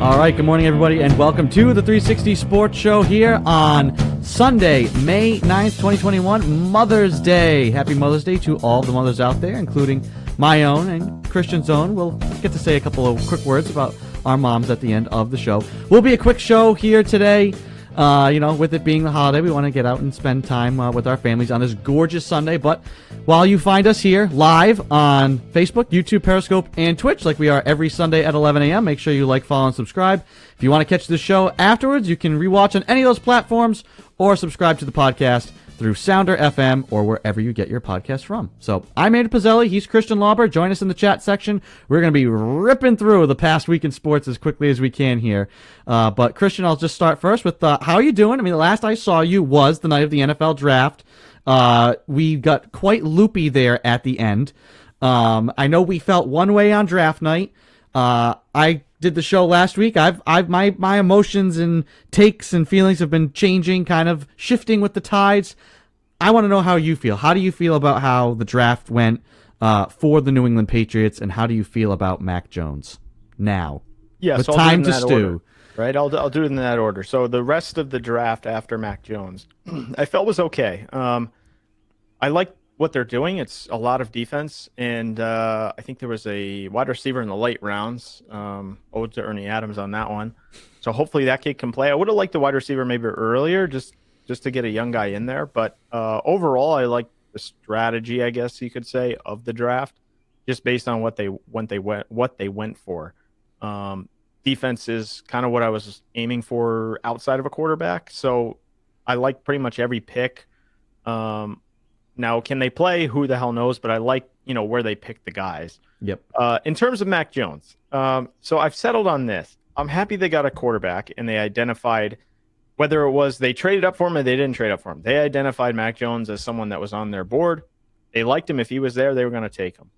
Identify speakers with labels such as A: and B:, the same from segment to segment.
A: All right, good morning, everybody, and welcome to the 360 Sports Show here on Sunday, May 9th, 2021, Mother's Day. Happy Mother's Day to all the mothers out there, including my own and Christian's own. We'll get to say a couple of quick words about our moms at the end of the show. We'll be a quick show here today. Uh, you know, with it being the holiday, we want to get out and spend time uh, with our families on this gorgeous Sunday. But while you find us here live on Facebook, YouTube, Periscope, and Twitch, like we are every Sunday at 11 a.m., make sure you like, follow, and subscribe. If you want to catch the show afterwards, you can rewatch on any of those platforms or subscribe to the podcast through Sounder FM or wherever you get your podcast from. So I'm Andy Pizzelli. He's Christian Lauber. Join us in the chat section. We're going to be ripping through the past week in sports as quickly as we can here. Uh, but Christian, I'll just start first with uh, how are you doing? I mean, the last I saw you was the night of the NFL draft. Uh, we got quite loopy there at the end. Um, I know we felt one way on draft night. Uh, I did the show last week. I've, I've, my, my emotions and takes and feelings have been changing, kind of shifting with the tides. I want to know how you feel. How do you feel about how the draft went uh, for the New England Patriots, and how do you feel about Mac Jones now?
B: Yeah,
A: With
B: so I'll do it
A: time to stew.
B: order, right? I'll, I'll do it in that order. So the rest of the draft after Mac Jones, I felt was okay. Um, I like what they're doing. It's a lot of defense, and uh, I think there was a wide receiver in the late rounds. Um, ode to Ernie Adams on that one. So hopefully that kid can play. I would have liked the wide receiver maybe earlier, just just to get a young guy in there. But uh, overall, I like the strategy, I guess you could say, of the draft, just based on what they when they went what they went for. Um, defense is kind of what I was aiming for outside of a quarterback. So I like pretty much every pick. Um, now, can they play? Who the hell knows? But I like you know where they pick the guys.
A: Yep.
B: Uh, in terms of Mac Jones, um, so I've settled on this. I'm happy they got a quarterback and they identified whether it was they traded up for him or they didn't trade up for him. They identified Mac Jones as someone that was on their board. They liked him. If he was there, they were going to take him.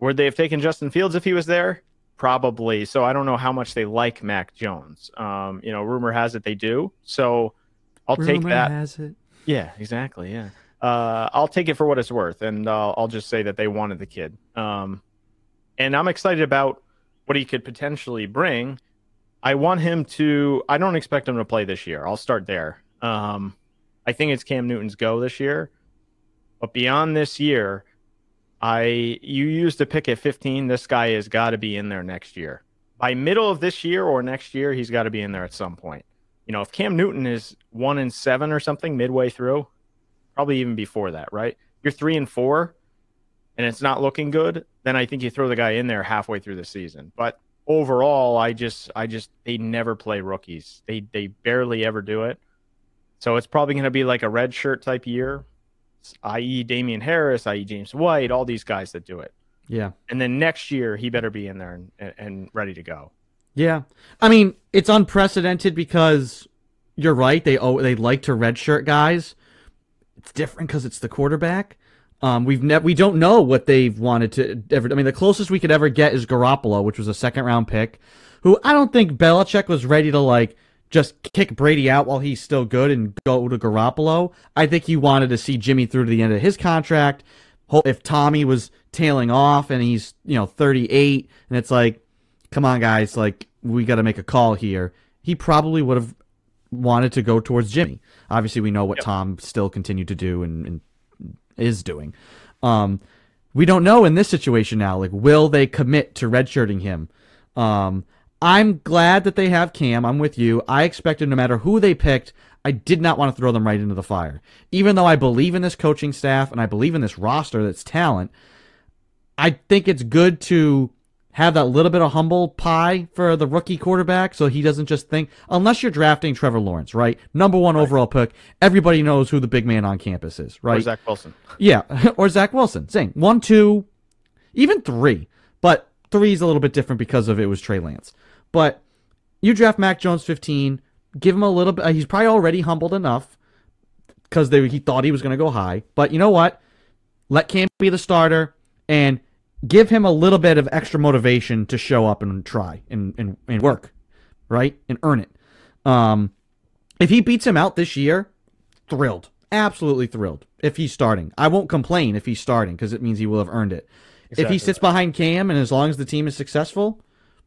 B: Would they have taken Justin Fields if he was there? Probably. So I don't know how much they like Mac Jones. Um, you know, rumor has it they do. So I'll take
A: Rumor
B: that.
A: has it.
B: Yeah, exactly. Yeah. Uh, I'll take it for what it's worth, and uh, I'll just say that they wanted the kid. Um, and I'm excited about what he could potentially bring. I want him to. I don't expect him to play this year. I'll start there. Um, I think it's Cam Newton's go this year, but beyond this year, I you used a pick at 15. This guy has got to be in there next year. By middle of this year or next year, he's got to be in there at some point. You know, if Cam Newton is one and seven or something midway through, probably even before that, right? You're three and four, and it's not looking good. Then I think you throw the guy in there halfway through the season. But overall, I just, I just, they never play rookies. They, they barely ever do it. So it's probably going to be like a red shirt type year, i.e., Damien Harris, i.e., James White, all these guys that do it.
A: Yeah.
B: And then next year, he better be in there and, and, ready to go.
A: Yeah. I mean, it's unprecedented because you're right. They oh, they like to redshirt guys. It's different because it's the quarterback. Um, we've never we don't know what they've wanted to ever. I mean, the closest we could ever get is Garoppolo, which was a second round pick, who I don't think Belichick was ready to like just kick Brady out while he's still good and go to Garoppolo. I think he wanted to see Jimmy through to the end of his contract. If Tommy was tailing off and he's you know 38 and it's like come on guys like we got to make a call here he probably would have wanted to go towards jimmy. Obviously we know what
B: Yep.
A: tom still continued to do and, and is doing. Um we don't know in this situation now like will they commit to redshirting him? Um i'm glad that they have cam. I'm with you. I expected no matter who they picked i did not want to throw them right into the fire. Even though i believe in this coaching staff and i believe in this roster that's talent I think it's good to have that little bit of humble pie for the rookie quarterback so he doesn't just think, unless you're drafting Trevor Lawrence, right? Number one overall pick, everybody knows who the big man on campus is,
B: Or
A: right?
B: Zach Wilson.
A: Yeah, or Zach Wilson. Same. One, two, even three. But three is a little bit different because of it was Trey Lance. But you draft Mac Jones 15, give him a little bit. Uh, he's probably already humbled enough because he thought he was going to go high. But you know what? Let Cam be the starter and give him a little bit of extra motivation to show up and try and, and, and work, right? And earn it. Um, if he beats him out this year, thrilled. Absolutely thrilled. If he's starting. I won't complain if he's starting because it means he will have earned it. If he sits behind Cam and as long as the team is successful,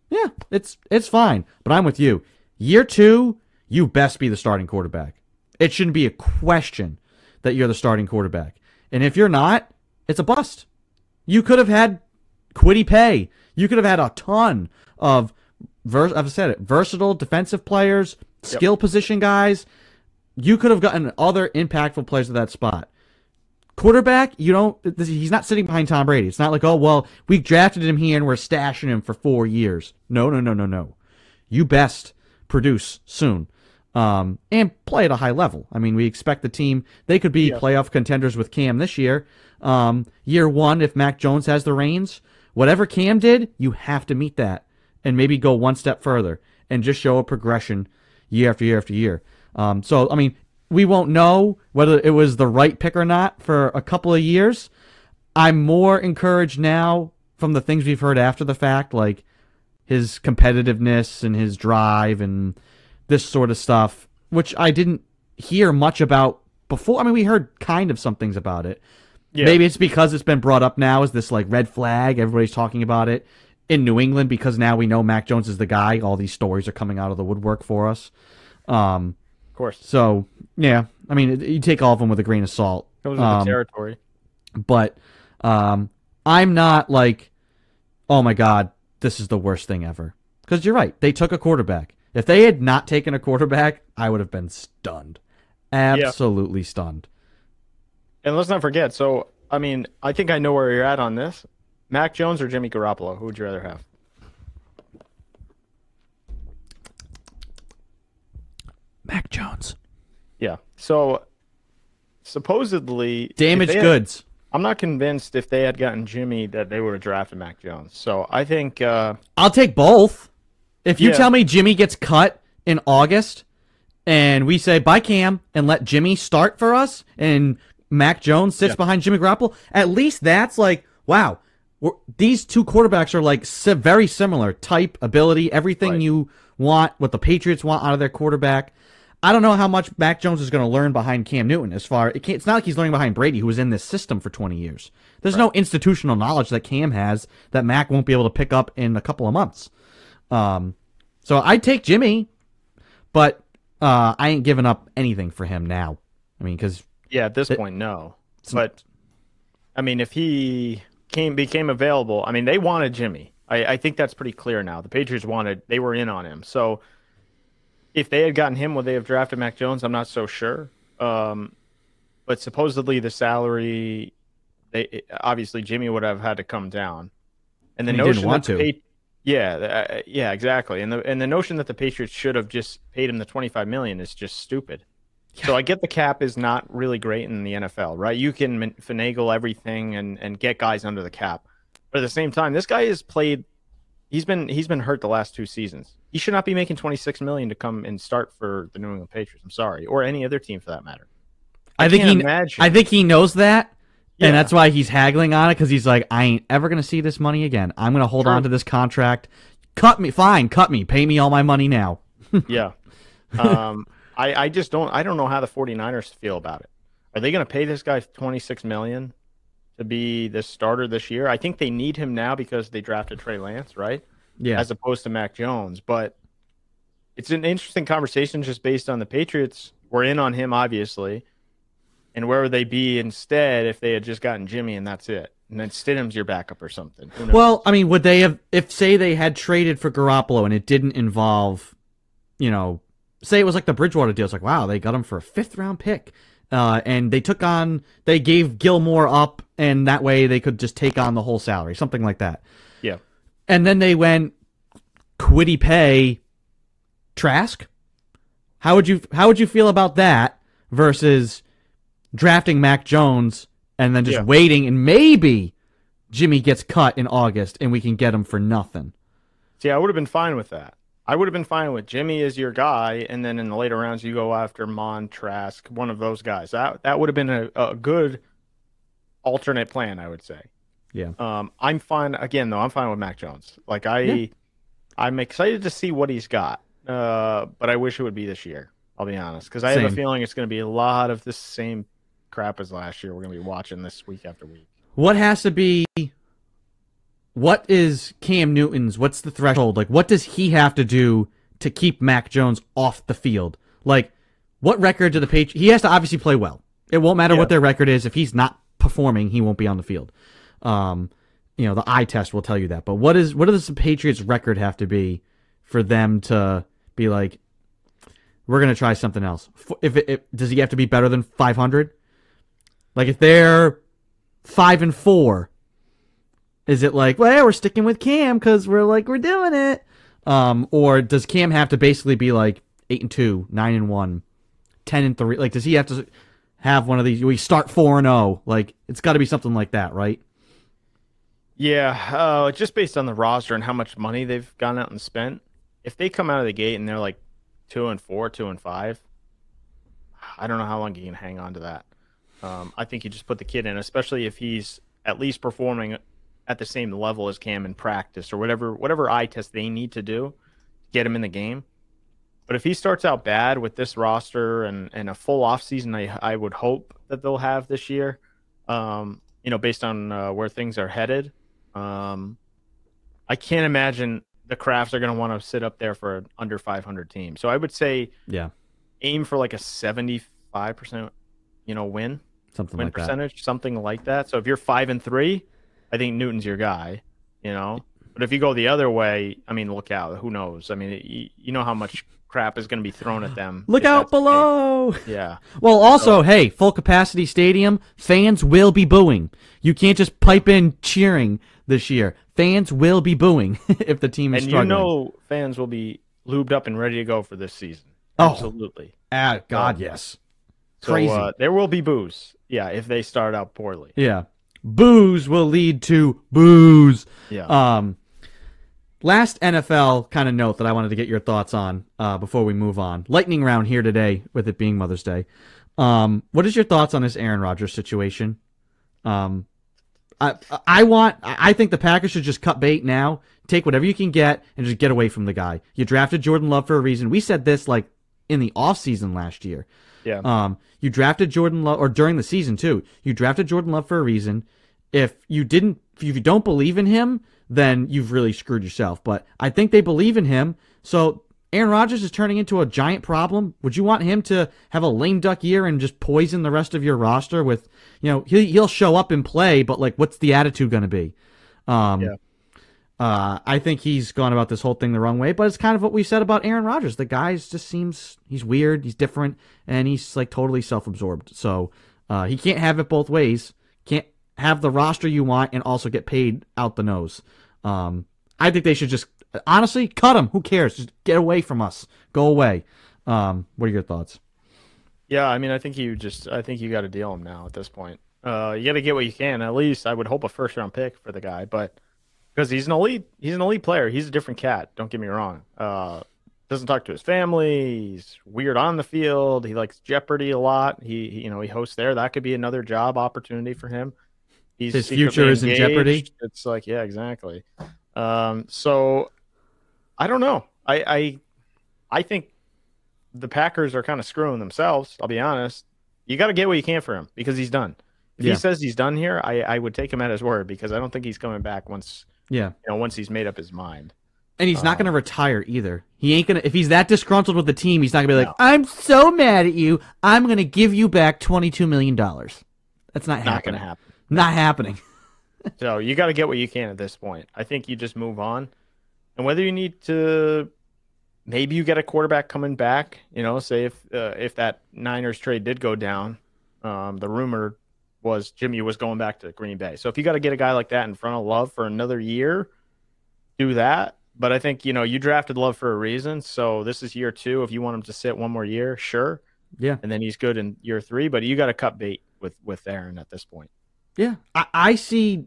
A: Yeah, it's it's fine. But I'm with you. Year two, you best be the starting quarterback. It shouldn't be a question that you're the starting quarterback. And if you're not, it's a bust. You could have had Kwity Paye. You could have had a ton of, vers- I've said it, versatile defensive players, skill position guys. You could have gotten other impactful players at that spot. Quarterback, you don't. He's not sitting behind Tom Brady. It's not like, oh well, we drafted him here and we're stashing him for four years. No, no, no, no, no. You best produce soon, um, and play at a high level. I mean, we expect the team. They could be
B: Yeah.
A: playoff contenders with Cam this year. Um, year one, if Mac Jones has the reins, whatever Cam did, you have to meet that, and maybe go one step further and just show a progression year after year after year. Um, so, I mean, we won't know whether it was the right pick or not for a couple of years. I'm more encouraged now from the things we've heard after the fact, like his competitiveness and his drive and this sort of stuff, which I didn't hear much about before. I mean, we heard kind of some things about it.
B: Yeah.
A: Maybe it's because it's been brought up now as this like red flag. Everybody's talking about it in New England because now we know Mac Jones is the guy. All these stories are coming out of the woodwork for us. Um,
B: Of course,
A: so yeah, I mean, you take all of them with a grain of salt.
B: comes with
A: Um,
B: the territory.
A: but um, I'm not like, oh my god, this is the worst thing ever. Because you're right, they took a quarterback. If they had not taken a quarterback, I would have been stunned, absolutely stunned.
B: And let's not forget. So, I mean, I think I know where you're at on this. Mac Jones or Jimmy Garoppolo? Who would you rather have?
A: Mac Jones,
B: Yeah. So, supposedly,
A: damaged
B: had-
A: goods.
B: I'm not convinced if they had gotten Jimmy that they would have drafted Mac Jones. So I think, uh,
A: I'll take both. If you
B: Yeah.
A: tell me Jimmy gets cut in August, and we say bye Cam and let Jimmy start for us, and Mac Jones sits
B: Yeah.
A: behind Jimmy Garoppolo, at least that's like wow. These two quarterbacks are like si- very similar type, ability, everything
B: Right.
A: you want, what the Patriots want out of their quarterback. I don't know how much Mac Jones is going to learn behind Cam Newton. As far it can't, it's not like he's learning behind Brady, who was in this system for 20 years. There's no institutional knowledge that Cam has that Mac won't be able to pick up in a couple of months. Um, so I'd take Jimmy, but uh, I ain't giving up anything for him now. I mean, because
B: yeah, at this
A: It-
B: point, no. But I mean, if he came became available, I mean, they wanted Jimmy. I, I think that's pretty clear now. The Patriots wanted, they were in on him. So if they had gotten him, would they have drafted Mac Jones? I'm not so sure. Um, but supposedly the salary, they obviously Jimmy would have had to come down, and the
A: He didn't want to.
B: Yeah, uh, yeah, exactly. And the and the notion that the Patriots should have just paid him the 25 million is just stupid. So I get the cap is not really great in the NFL, right? You can finagle everything and and get guys under the cap, but at the same time, this guy has played. He's been he's been hurt the last two seasons. He should not be making 26 million to come and start for the New England Patriots. I'm sorry, or any other team for that matter.
A: I, think he,
B: imagine.
A: I think he knows that,
B: Yeah.
A: and that's why he's haggling on it because he's like, I ain't ever gonna see this money again. I'm gonna hold
B: True.
A: on to this contract. Cut me, fine, cut me, pay me all my money now.
B: yeah. Um, I, I just don't I don't know how the 49ers feel about it. Are they going to pay this guy 26 million to be the starter this year? I think they need him now because they drafted Trey Lance, right?
A: Yeah,
B: As opposed to Mac Jones, but it's an interesting conversation just based on the Patriots. We're in on him obviously. And where would they be instead if they had just gotten Jimmy and that's it? And then Stidham's your backup or something.
A: Well, I mean, would they have if say they had traded for Garoppolo and it didn't involve, you know, say it was like the Bridgewater deal. It's like, wow, they got him for a fifth round pick. Uh, and they took on, they gave Gilmore up, and that way they could just take on the whole salary, something like that.
B: yeah.
A: And then they went Kwity Paye Trask. How would you how would you feel about that versus drafting Mac Jones and then just
B: Yeah.
A: waiting and maybe Jimmy gets cut in August and we can get him for nothing.
B: See, I would have been fine with that. I would have been fine with Jimmy as your guy, and then in the later rounds you go after Mon Trask, one of those guys. That that would have been a, a good alternate plan, I would say.
A: Yeah.
B: Um, I'm fine again though. I'm fine with Mac Jones. Like I,
A: Yeah.
B: I'm excited to see what he's got. Uh, but I wish it would be this year. I'll be honest, because I have a feeling it's going to be a lot of the same crap as last year. We're going to be watching this week after week.
A: What has to be what is Cam Newton's? What's the threshold? Like, what does he have to do to keep Mac Jones off the field? Like, what record do the Patriots? He has to obviously play well. It won't matter
B: Yeah.
A: what their record is. If he's not performing, he won't be on the field. Um, you know, the eye test will tell you that. But what is what does the Patriots' record have to be for them to be like, we're gonna try something else? If it, if, does he have to be better than 500? Like if they're five and four, is it like, well, we're sticking with Cam because we're like we're doing it? Um, or does Cam have to basically be like eight and two, nine and one, ten and three? Like, does he have to have one of these? We start four and zero. Like, it's got to be something like that, right?
B: Yeah, uh, just based on the roster and how much money they've gone out and spent, if they come out of the gate and they're like two and four, two and five, I don't know how long you can hang on to that. Um, I think you just put the kid in, especially if he's at least performing at the same level as Cam in practice or whatever whatever eye test they need to do, get him in the game. But if he starts out bad with this roster and, and a full offseason, I I would hope that they'll have this year, um, you know, based on uh, where things are headed. Um, I can't imagine the Krafts are going to want to sit up there for an under 500 team. So I would say
A: Yeah,
B: aim for like a 75 percent, you know, win
A: something
B: win
A: like that.
B: percentage, something like that. So if you're five and three, I think Newton's your guy. You know, but if you go the other way, I mean, look out. Who knows? I mean, you, you know how much crap is going to be thrown at them.
A: Look out below.
B: Yeah.
A: Well, also, hey, full capacity stadium, fans will be booing. You can't just pipe in cheering this year. Fans will be booing if the team is
B: And
A: struggling.
B: you know fans will be lubed up and ready to go for this season.
A: Oh.
B: Absolutely.
A: ah, God, yes,
B: So,
A: crazy.
B: uh, there will be boos. Yeah, if they start out poorly.
A: yeah. Booze will lead to booze.
B: Yeah.
A: Um, last NFL kind of note that I wanted to get your thoughts on uh, before we move on. Lightning round here today, with it being Mother's Day. Um, what is your thoughts on this Aaron Rodgers situation? Um, I I want I think the Packers should just cut bait now, take whatever you can get, and just get away from the guy. You drafted Jordan Love for a reason. We said this like in the offseason last year.
B: yeah.
A: Um, you drafted Jordan Love, or during the season too. You drafted Jordan Love for a reason. If you didn't, if you don't believe in him, then you've really screwed yourself. But I think they believe in him. So Aaron Rodgers is turning into a giant problem. Would you want him to have a lame duck year and just poison the rest of your roster with, you know, he, he'll show up and play, but like, what's the attitude going to be? Um,
B: Yeah.
A: Uh, I think he's gone about this whole thing the wrong way, but it's kind of what we said about Aaron Rodgers. The guy just seems he's weird, he's different, and he's like totally self-absorbed. So uh, he can't have it both ways. Can't have the roster you want and also get paid out the nose. Um, I think they should just honestly cut him. Who cares? Just get away from us. Go away. Um, what are your thoughts?
B: Yeah, I mean, I think you just, I think you got to deal him now at this point. Uh, you got to get what you can. At least I would hope a first round pick for the guy, but because he's an elite, he's an elite player. He's a different cat. Don't get me wrong. Uh, doesn't talk to his family. He's weird on the field. He likes Jeopardy a lot. He, he- you know, he hosts there. That could be another job opportunity for him. He's
A: His future is in jeopardy?
B: It's like, yeah, exactly. Um, so I don't know. I, I, I think the Packers are kind of screwing themselves. I'll be honest. You got to get what you can for him because he's done. If
A: Yeah.
B: he says he's done here, I, I would take him at his word because I don't think he's coming back once
A: Yeah,
B: you know once he's made up his mind.
A: and he's not
B: Uh,
A: going to retire either. He ain't gonna. If he's that disgruntled with the team, he's not gonna be like,
B: No.
A: "I'm so mad at you. I'm gonna give you back twenty-two million dollars." That's not,
B: Not
A: happening.
B: going to happen.
A: Not happening.
B: So you got to get what you can at this point. I think you just move on, and whether you need to, maybe you get a quarterback coming back. You know, say if uh, if that Niners trade did go down, um, the rumor was Jimmy was going back to Green Bay. So if you got to get a guy like that in front of Love for another year, do that. But I think you know you drafted Love for a reason. So this is year two. If you want him to sit one more year, sure,
A: Yeah,
B: and then he's good in year three. But you got to cut bait with with Aaron at this point.
A: yeah. I, I see.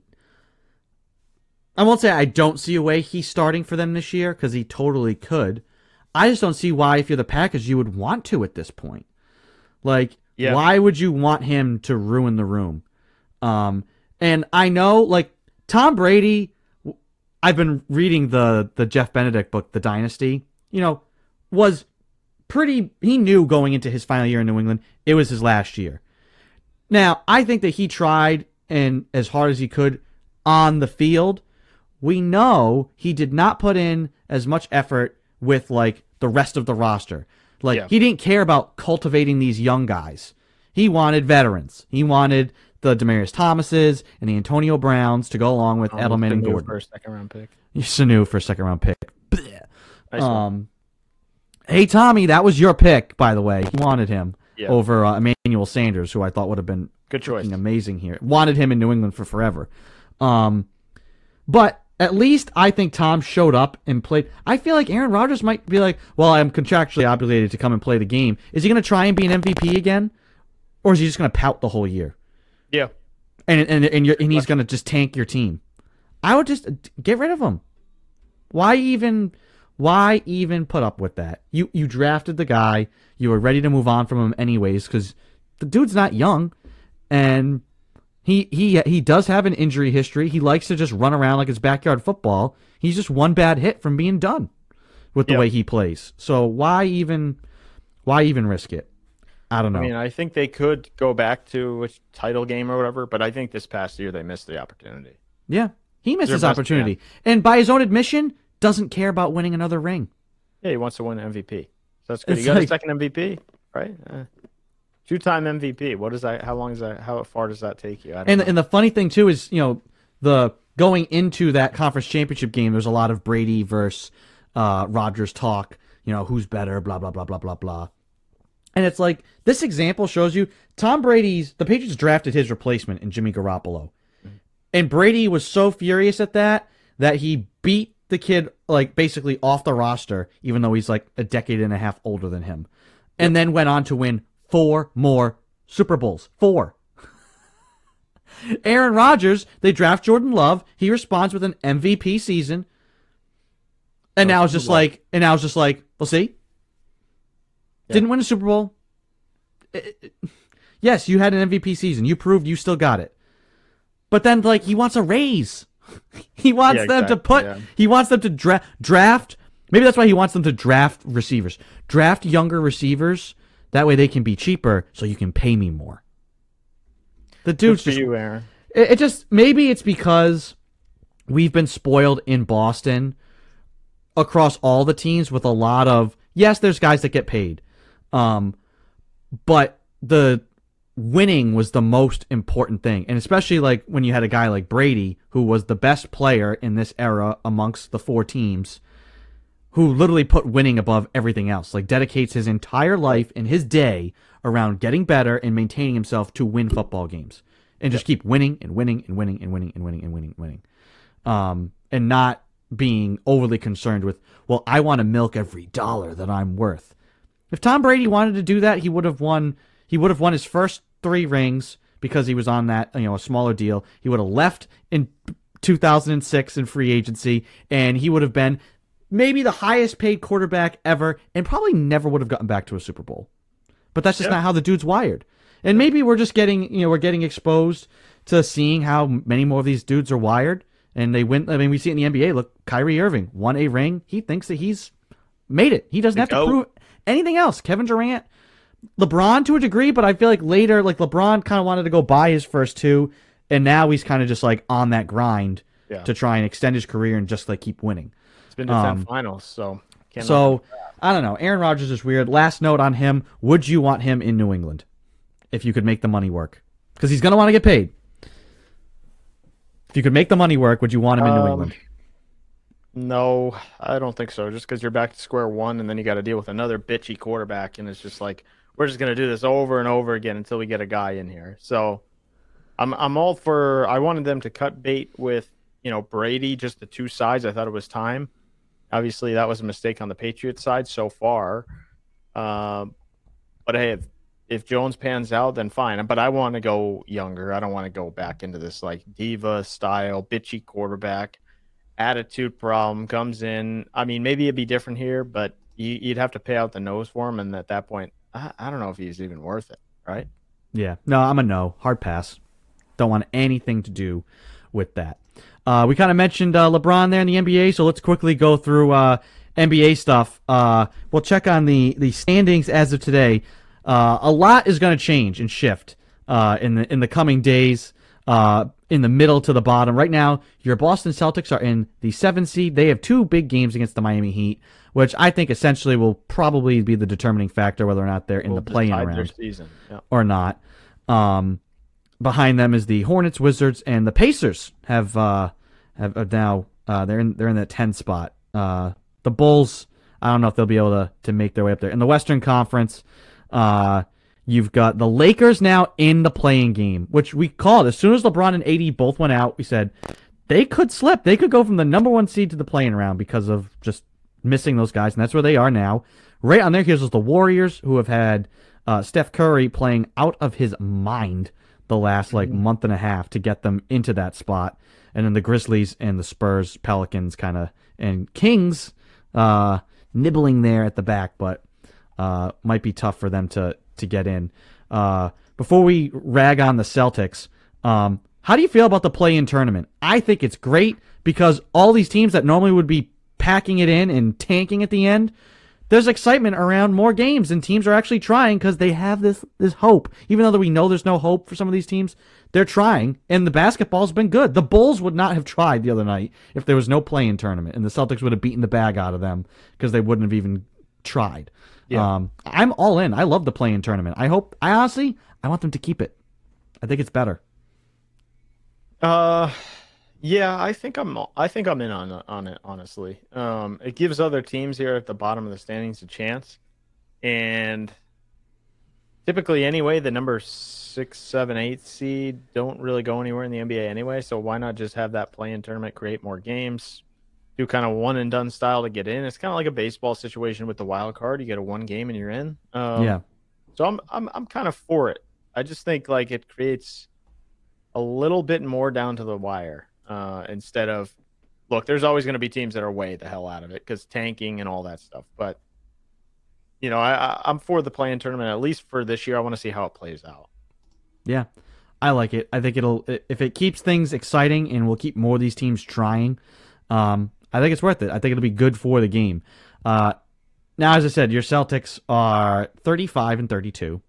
A: I won't say I don't see a way he's starting for them this year because he totally could. I just don't see why, if you're the Packers, you would want to at this point. Like,
B: Yeah.
A: why would you want him to ruin the room? Um, and I know, like Tom Brady. I've been reading the the Jeff Benedict book, The Dynasty. You know, was pretty. He knew going into his final year in New England, it was his last year. Now, I think that he tried and as hard as he could on the field. we know he did not put in as much effort with like the rest of the roster. Like
B: Yeah.
A: he didn't care about cultivating these young guys. He wanted veterans. He wanted the Demaryius Thomases and the Antonio Browns to go along with
B: Um,
A: Edelman and
B: Sanu
A: Gordon.
B: for a second round pick.
A: Sanu for a second round pick. Blech.
B: Nice one.
A: Um, hey Tommy, that was your pick, by the way. He wanted him
B: Yeah.
A: over uh, Emmanuel Sanders, who I thought would have been
B: Good choice.
A: amazing here. Wanted him in New England for forever. Um, but at least I think Tom showed up and played. I feel like Aaron Rodgers might be like, well, I'm contractually obligated to come and play the game. Is he going to try and be an MVP again, or is he just going to pout the whole year?
B: Yeah.
A: And and and, you're, and he's going to just tank your team. I would just get rid of him. Why even? Why even put up with that? You you drafted the guy. You were ready to move on from him anyways because the dude's not young, and he he he does have an injury history. He likes to just run around like it's backyard football. He's just one bad hit from being done with the
B: Yeah.
A: way he plays. So why even why even risk it? I don't know.
B: I mean, I think they could go back to a title game or whatever, but I think this past year they missed the opportunity.
A: yeah, he missed his opportunity, and by his own admission, doesn't care about winning another ring.
B: Yeah, he wants to win MVP. So that's good.
A: It's
B: he got
A: like-
B: a second MVP, right? Uh, two-time MVP. What is that? How long is that? How far does that take you?
A: And
B: know.
A: and the funny thing too is, you know, the going into that conference championship game, there's a lot of Brady versus uh, Rodgers talk. You know, who's better? Blah blah blah blah blah blah. And it's like this example shows you Tom Brady's the Patriots drafted his replacement in Jimmy Garoppolo. And Brady was so furious at that that he beat the kid like basically off the roster, even though he's like a decade and a half older than him. And then went on to win four more Super Bowls. Four. Aaron Rodgers, they draft Jordan Love. He responds with an MVP season. And oh, now it's just like, and now it's just like, we'll see.
B: Yeah.
A: Didn't win a Super Bowl. It- it- yes, you had an MVP season. You proved you still got it. But then, like, he wants a raise. he wants
B: Yeah,
A: them to put.
B: yeah.
A: He wants them to dra- draft. Maybe that's why he wants them to draft receivers. Draft younger receivers. That way they can be cheaper, so you can pay me more. The dude's
B: for
A: just
B: you, Aaron.
A: it, it just maybe it's because we've been spoiled in Boston across all the teams with a lot of yes, there's guys that get paid, um, but the winning was the most important thing, and especially like when you had a guy like Brady who was the best player in this era amongst the four teams. Who literally put winning above everything else, like dedicates his entire life and his day around getting better and maintaining himself to win football games and just keep winning and winning and winning and winning and winning and winning and winning, um, and not being overly concerned with, well, I want to milk every dollar that I'm worth. If Tom Brady wanted to do that, he would have won. He would have won his first three rings because he was on that you know a smaller deal. He would have left in 2006 in free agency, and he would have been maybe the highest paid quarterback ever, and probably never would have gotten back to a Super Bowl. But that's just
B: Yeah.
A: not how the dude's wired. And maybe we're just getting, you know, we're getting exposed to seeing how many more of these dudes are wired. And they win. I mean, we see it in the NBA. Look, Kyrie Irving won a ring. He thinks that he's made it. He doesn't have to prove anything else. Kevin Durant, LeBron to a degree, but I feel like later, like LeBron kind of wanted to go buy his first two, and now he's kind of just like on that grind
B: Yeah.
A: to try and extend his career and just like keep winning.
B: It's been to
A: um,
B: finals, so can't
A: So I don't know. Aaron Rodgers is weird. Last note on him: Would you want him in New England if you could make the money work? Because he's going to want to get paid. If you could make the money work, would you want him in New
B: Um,
A: England?
B: No, I don't think so. Just because you're back to square one, and then you got to deal with another bitchy quarterback, and it's just like we're just gonna do this over and over again until we get a guy in here. So, I'm I'm all for. I wanted them to cut bait with you know Brady, just the two sides. I thought it was time. Obviously, that was a mistake on the Patriots side so far. Um, but hey, if, if Jones pans out, then fine. But I want to go younger. I don't want to go back into this like diva style bitchy quarterback attitude problem comes in. I mean, maybe it'd be different here, but you, you'd have to pay out the nose for him, and at that point, I, I don't know if he's even worth it, right?
A: Yeah. No, I'm a no. Hard pass. Don't want anything to do with that. Uh, we kind of mentioned uh, LeBron there in the NBA, so let's quickly go through uh, NBA stuff. Uh, we'll check on the, the standings as of today. Uh, a lot is going to change and shift uh, in the in the coming days. Uh, in the middle to the bottom. Right now, your Boston Celtics are in the seven seed. They have two big games against the Miami Heat, which I think essentially will probably be the determining factor whether or not they're in
B: We'll
A: the play-in round.
B: Yeah.
A: or not. Um, behind them is the Hornets, Wizards, and the Pacers have uh, have, now uh, they're in they're in the ten spot. Uh, the Bulls, I don't know if they'll be able to to make their way up there. In the Western Conference, uh, you've got the Lakers now in the play-in game, which we called as soon as LeBron and AD both went out. We said they could slip. They could go from the number one seed to the play-in round because of just missing those guys, and that's where they are now. Right on their heels is the Warriors, who have had uh, Steph Curry playing out of his mind the last like month and a half to get them into that spot, and then the Grizzlies and the Spurs, Pelicans, kind of and Kings uh, nibbling there at the back, but uh, might be tough for them to to get in. Uh, before we rag on the Celtics, um, how do you feel about the play-in tournament? I think it's great because all these teams that normally would be packing it in and tanking at the end, there's excitement around more games and teams are actually trying because they have this this hope. Even though we know there's no hope for some of these teams, they're trying, and the basketball's been good. The Bulls would not have tried the other night if there was no play-in tournament, and the Celtics would have beaten the bag out of them because they wouldn't have even tried.
B: Yeah.
A: Um, I'm all in. I love the play-in tournament. I hope. I honestly, I want them to keep it. I think it's better.
B: Uh, yeah, I think I'm. I think I'm in on on it. Honestly, um, it gives other teams here at the bottom of the standings a chance, and typically, anyway, the number six, seven, eight seed don't really go anywhere in the NBA anyway. So why not just have that play-in tournament, create more games, do kind of one and done style to get in? It's kind of like a baseball situation with the wild card. You get a one game and you're in. Um,
A: yeah.
B: So I'm I'm I'm kind of for it. I just think like it creates a little bit more down to the wire uh, instead of look. There's always going to be teams that are way the hell out of it because tanking and all that stuff. But you know, I, I'm for the play-in tournament at least for this year. I want to see how it plays out.
A: Yeah, I like it. I think it'll if it keeps things exciting and will keep more of these teams trying. Um, I think it's worth it. I think it'll be good for the game. Uh, now, as I said, your Celtics are 35 and 32.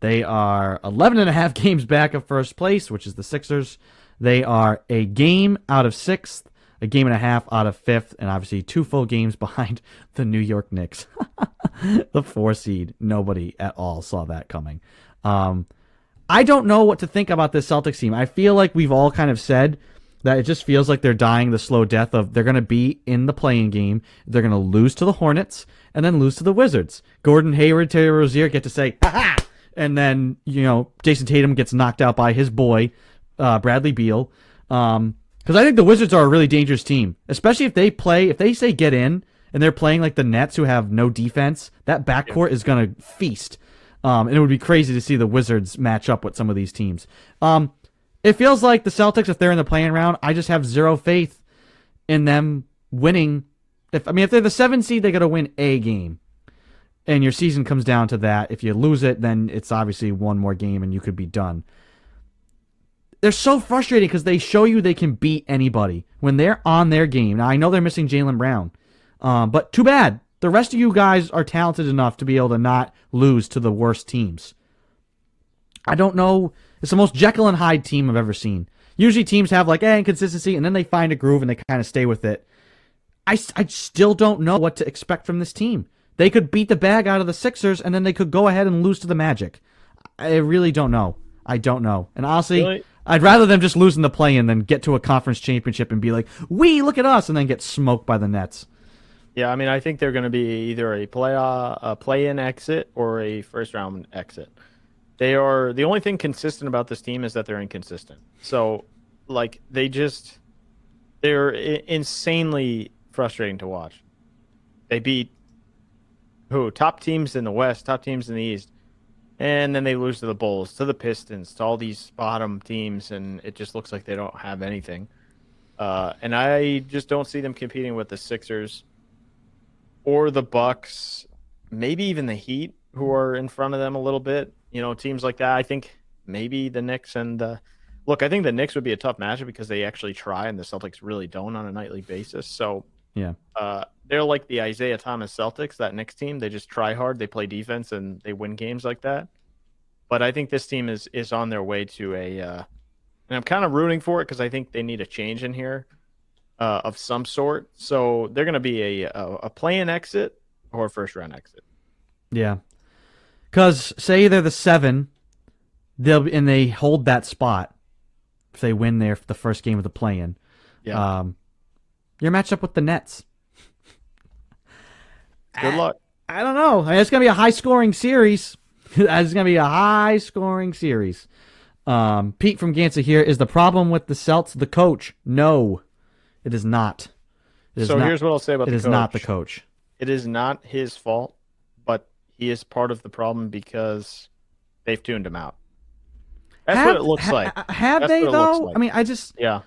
A: They are 11 and a half games back of first place, which is the Sixers. They are a game out of sixth, a game and a half out of fifth, and obviously two full games behind the New York Knicks, the four seed. Nobody at all saw that coming. Um, I don't know what to think about this Celtics team. I feel like we've all kind of said that it just feels like they're dying the slow death of they're going to be in the play-in game. They're going to lose to the Hornets and then lose to the Wizards. Gordon Hayward, Terry Rozier get to say, ha ha! And then, you know, Jayson Tatum gets knocked out by his boy, uh, Bradley Beal. Um, because I think the Wizards are a really dangerous team, especially if they play, if they say get in and they're playing like the Nets who have no defense, that backcourt is going to feast. Um, and it would be crazy to see the Wizards match up with some of these teams. Um, it feels like the Celtics, if they're in the play-in round, I just have zero faith in them winning. If I mean, if they're the seven seed, they got to win a game, and your season comes down to that. If you lose it, then it's obviously one more game, and you could be done. They're so frustrating because they show you they can beat anybody when they're on their game. Now I know they're missing Jaylen Brown, um, but too bad. The rest of you guys are talented enough to be able to not lose to the worst teams. I don't know. It's the most Jekyll and Hyde team I've ever seen. Usually teams have like eh, inconsistency and then they find a groove and they kind of stay with it. I, I still don't know what to expect from this team. They could beat the bag out of the Sixers and then they could go ahead and lose to the Magic. I really don't know. I don't know. And honestly,
B: Really?
A: I'd rather them just lose in the play in than get to a conference championship and be like, we look at us, and then get smoked by the Nets.
B: Yeah, I mean, I think they're going to be either a play uh, a play-in exit or a first-round exit. They are the only thing consistent about this team is that they're inconsistent. So, like, they just they're insanely frustrating to watch. They beat who top teams in the West, top teams in the East, and then they lose to the Bulls, to the Pistons, to all these bottom teams, and it just looks like they don't have anything. Uh, and I just don't see them competing with the Sixers or the Bucks, maybe even the Heat, who are in front of them a little bit. You know, teams like that. I think maybe the Knicks and the look. I think the Knicks would be a tough matchup because they actually try, and the Celtics really don't on a nightly basis. So
A: Yeah.
B: uh, they're like the Isaiah Thomas Celtics. That Knicks team, they just try hard, they play defense, and they win games like that. But I think this team is is on their way to a uh, and I'm kind of rooting for it because I think they need a change in here uh, of some sort. So they're going to be a, a a play-in exit or a first round exit.
A: Yeah. Because say they're the seven, they'll and they hold that spot if they win their the first game of the play-in.
B: Yeah.
A: Um, you're matched up with the Nets.
B: Good luck.
A: I don't know. I mean, it's gonna be a high scoring series. it's gonna be a high scoring series. Um, Pete from Gansa here is the problem with the Celts the coach? No, it is not. It is
B: So
A: not,
B: here's what I'll say about
A: it
B: the
A: is not the
B: coach.
A: coach.
B: It is not his fault, but he is part of the problem because they've tuned him out. That's
A: have,
B: what it looks
A: ha-
B: like.
A: Have
B: That's
A: they
B: what it looks
A: though?
B: like.
A: I mean, I just
B: Yeah.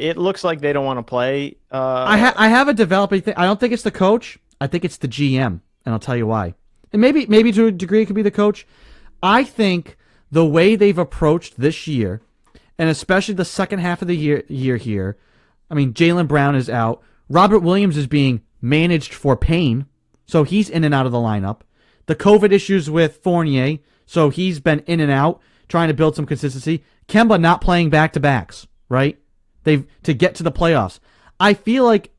B: It looks like they don't want to play. Uh,
A: I ha- I have a developing thing. I don't think it's the coach. I think it's the GM, and I'll tell you why. And maybe maybe to a degree it could be the coach. I think the way they've approached this year, and especially the second half of the year year here. I mean, Jaylen Brown is out. Robert Williams is being managed for pain, so he's in and out of the lineup. The COVID issues with Fournier, so he's been in and out, trying to build some consistency. Kemba not playing back to backs, right? They've to get to the playoffs. I feel like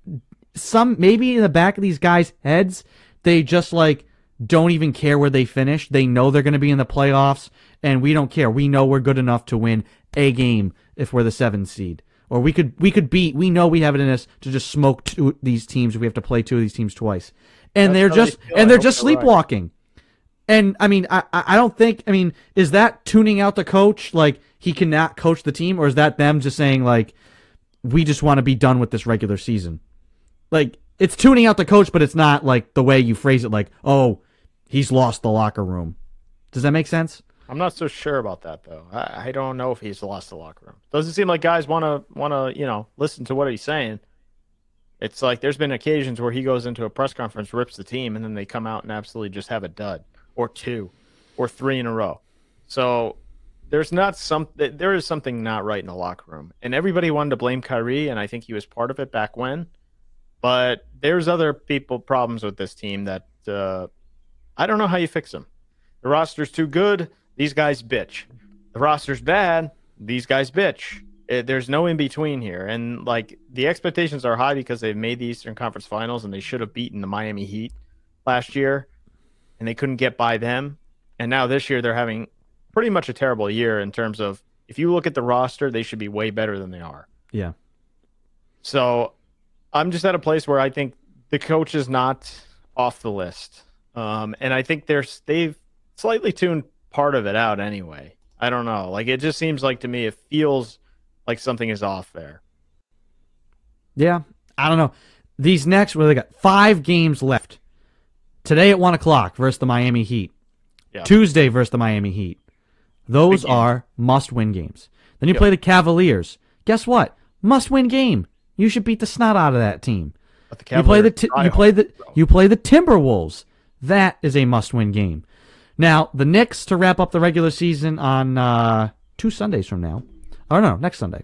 A: some maybe in the back of these guys' heads, they just like don't even care where they finish. They know they're going to be in the playoffs, and we don't care. We know we're good enough to win a game if we're the seventh seed, or we could we could beat. We know we have it in us to just smoke two these teams. We have to play two of these teams twice, and
B: That's
A: they're
B: they
A: just and they're just
B: they're right.
A: sleepwalking. And I mean, I I don't think. I mean, is that tuning out the coach? Like he cannot coach the team, or is that them just saying like, we just want to be done with this regular season? Like it's tuning out the coach, but it's not like the way you phrase it. Like, oh, he's lost the locker room. Does that make sense?
B: I'm not so sure about that though. I, I don't know if he's lost the locker room. Doesn't seem like guys want to want to you know listen to what he's saying. It's like there's been occasions where he goes into a press conference, rips the team, and then they come out and absolutely just have a dud or two or three in a row. So there's not some there is something not right in the locker room, and everybody wanted to blame Kyrie, and I think he was part of it back when. But there's other people problems with this team that uh, I don't know how you fix them. The roster's too good. These guys bitch. The roster's bad. These guys bitch. It, there's no in between here, and like the expectations are high because they've made the Eastern Conference Finals and they should have beaten the Miami Heat last year, and they couldn't get by them. And now this year they're having pretty much a terrible year in terms of if you look at the roster, they should be way better than they are.
A: Yeah.
B: So I'm just at a place where I think the coach is not off the list. Um, and I think they're they've slightly tuned part of it out anyway. I don't know. Like it just seems like to me it feels like something is off there.
A: Yeah. I don't know. These next, well, they got five games left. Today at one o'clock versus the Miami Heat.
B: Yeah.
A: Tuesday versus the Miami Heat. Those are must-win games. Then you
B: Yep.
A: play the Cavaliers. Guess what? Must-win game. You should beat the snot out of that team.
B: But the
A: You play the you play the you play the Timberwolves. That is a must-win game. Now the Knicks to wrap up the regular season on uh, two Sundays from now. Oh no, next Sunday.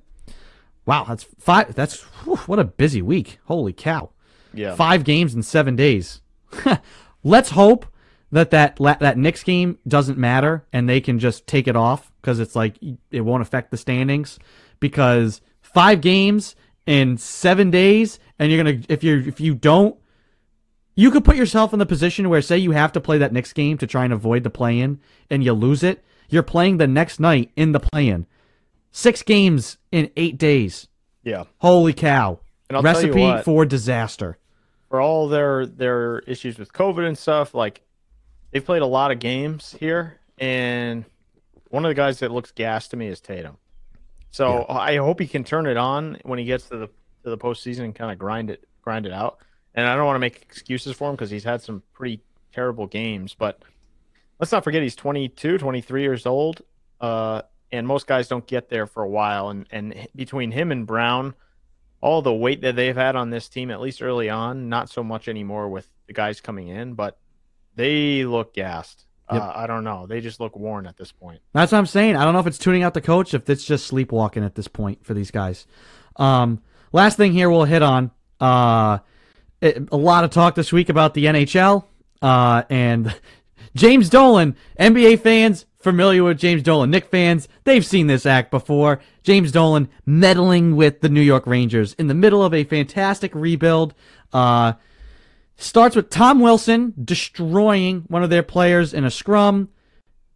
A: Wow, that's five. That's whew, what a busy week. Holy cow!
B: yeah.
A: Five games in seven days. Let's hope that that that Knicks game doesn't matter and they can just take it off because it's like it won't affect the standings. Because five games in seven days, and you're gonna if you if you don't, you could put yourself in the position where say you have to play that Knicks game to try and avoid the play-in, and you lose it. You're playing the next night in the play-in. Six games in eight days.
B: Yeah.
A: Holy cow!
B: And I'll tell you
A: Recipe
B: what.
A: for disaster.
B: for all their their issues with COVID and stuff, like they've played a lot of games here, and one of the guys that looks gassed to me is Tatum. So I hope he can turn it on when he gets to the to the postseason and kind of grind it grind it out. And I don't want to make excuses for him because he's had some pretty terrible games, but let's not forget he's 22, 23 years old. Uh, and most guys don't get there for a while. And and between him and Brown, all the weight that they've had on this team, at least early on, not so much anymore with the guys coming in, but they look gassed.
A: Yep.
B: Uh, I don't know. They just look worn at this point.
A: That's what I'm saying. I don't know if it's tuning out the coach, if it's just sleepwalking at this point for these guys. Um, last thing here we'll hit on. Uh, it- a lot of talk this week about the NHL uh, and James Dolan. NBA fans familiar with James Dolan. Knick fans, they've seen this act before. James Dolan meddling with the New York Rangers in the middle of a fantastic rebuild. Uh, starts with Tom Wilson destroying one of their players in a scrum.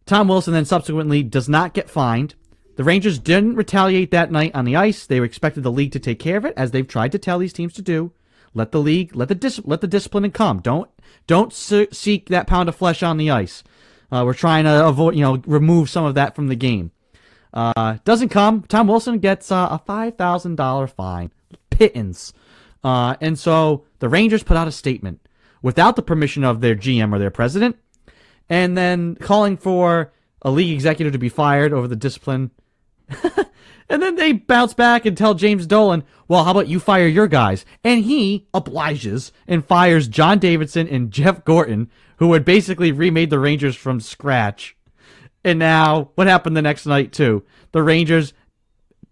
A: Tom Wilson then subsequently does not get fined. The Rangers didn't retaliate that night on the ice. They expected the league to take care of it, as they've tried to tell these teams to do. Let the league, let the dis- let the discipline come. Don't don't seek that pound of flesh on the ice. Uh, we're trying to avoid, you know, remove some of that from the game. Uh, doesn't come. Tom Wilson gets uh, a five thousand dollar fine, pittance. Uh, and so the Rangers put out a statement without the permission of their GM or their president, and then calling for a league executive to be fired over the discipline. and then they bounce back and tell James Dolan, well, how about you fire your guys? And he obliges and fires John Davidson and Jeff Gorton, who had basically remade the Rangers from scratch. And now, what happened the next night, too? The Rangers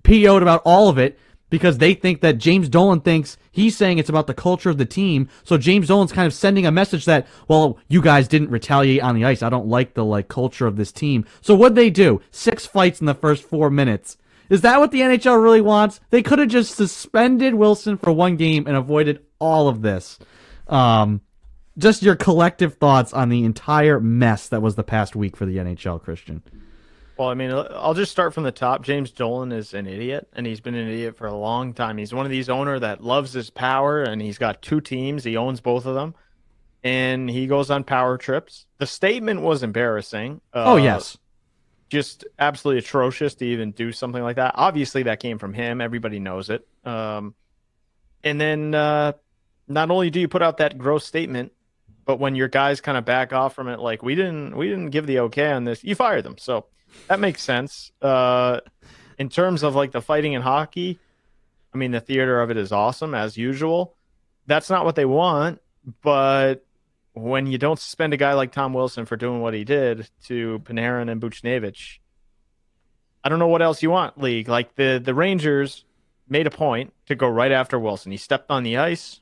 A: PO'd about all of it because they think that James Dolan thinks he's saying it's about the culture of the team. So James Dolan's kind of sending a message that, well, you guys didn't retaliate on the ice. I don't like the like culture of this team. So what'd they do? Six fights in the first four minutes. Is that what the NHL really wants? They could have just suspended Wilson for one game and avoided all of this. Um, just your collective thoughts on the entire mess that was the past week for the NHL, Christian.
B: Well, I mean, I'll just start from the top. James Dolan is an idiot, and he's been an idiot for a long time. He's one of these owner that loves his power, and he's got two teams. He owns both of them, and he goes on power trips. The statement was embarrassing.
A: Uh, oh yes,
B: just absolutely atrocious to even do something like that. Obviously, that came from him. Everybody knows it. Um, and then uh, not only do you put out that gross statement, but when your guys kind of back off from it, like we didn't we didn't give the okay on this, you fire them. So that makes sense. Uh, in terms of like the fighting in hockey, I mean the theater of it is awesome as usual. That's not what they want, but when you don't suspend a guy like Tom Wilson for doing what he did to Panarin and Buchnevich, I don't know what else you want, league. Like the the Rangers made a point to go right after Wilson. He stepped on the ice,